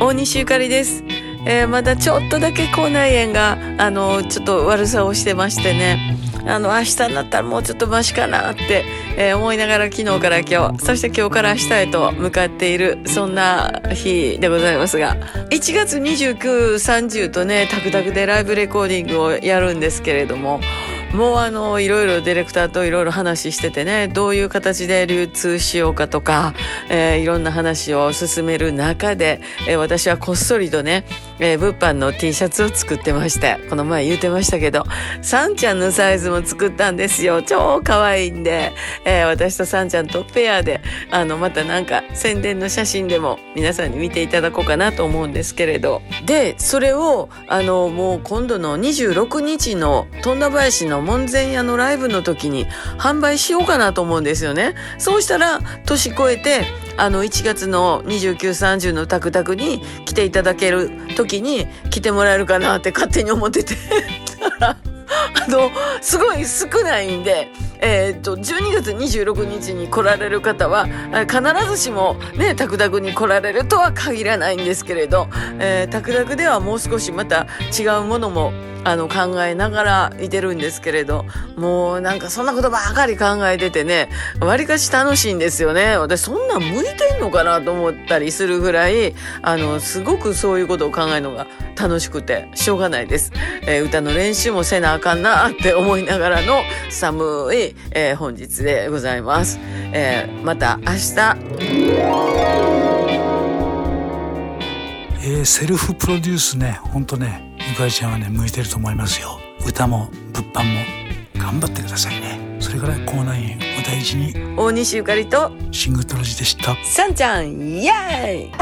大西ゆかりです。えーまだちょっとだけ口内炎が、あの、ちょっと悪さをしてましてね。あの、明日になったらもうちょっとマシかなって、えー思いながら昨日から今日、そして今日から明日へと向かっている、そんな日でございますが、1月29、30とね、タクタクでライブレコーディングをやるんですけれども、もうあの、いろいろディレクターといろいろ話しててね、どういう形で流通しようかとか、えーいろんな話を進める中で、えー私はこっそりとね、えー物販の T シャツを作ってまして、この前言ってましたけど、サンちゃんのサイズも作ったんですよ。超可愛いんで、えー私とサンちゃんとペアで、あの、またなんか宣伝の写真でも皆さんに見ていただこうかなと思うんですけれど。で、それを、あの、もう今度の26日の富田林の門前屋のライブの時に販売しようかなと思うんですよね。そうしたら、年越えて、あの、1月の29、30のタクタクに来ていただける時に来てもらえるかなって勝手に思ってて。あの、すごい少ないんで、えーっと、12月26日に来られる方は、必ずしもね、タクタクに来られるとは限らないんですけれど、えータクタクではもう少しまた違うものもあの考えながらいてるんですけれど、もうなんかそんなことばかり考えててね、わりかし楽しいんですよね。私そんな向いてんのかなと思ったりするぐらい、あの、すごくそういうことを考えるのが楽しくてしょうがないです。えー歌の練習もせなあかんなって思いながらの寒いい、えー本日でございます。えーまた明日、えーセルフプロデュースねほんとねゆかりちゃんはね向いてると思いますよ。歌も物販も頑張ってくださいね。それから口内炎お大事に。大西ゆかりと。シングトロジでした。さんちゃん、イエーイ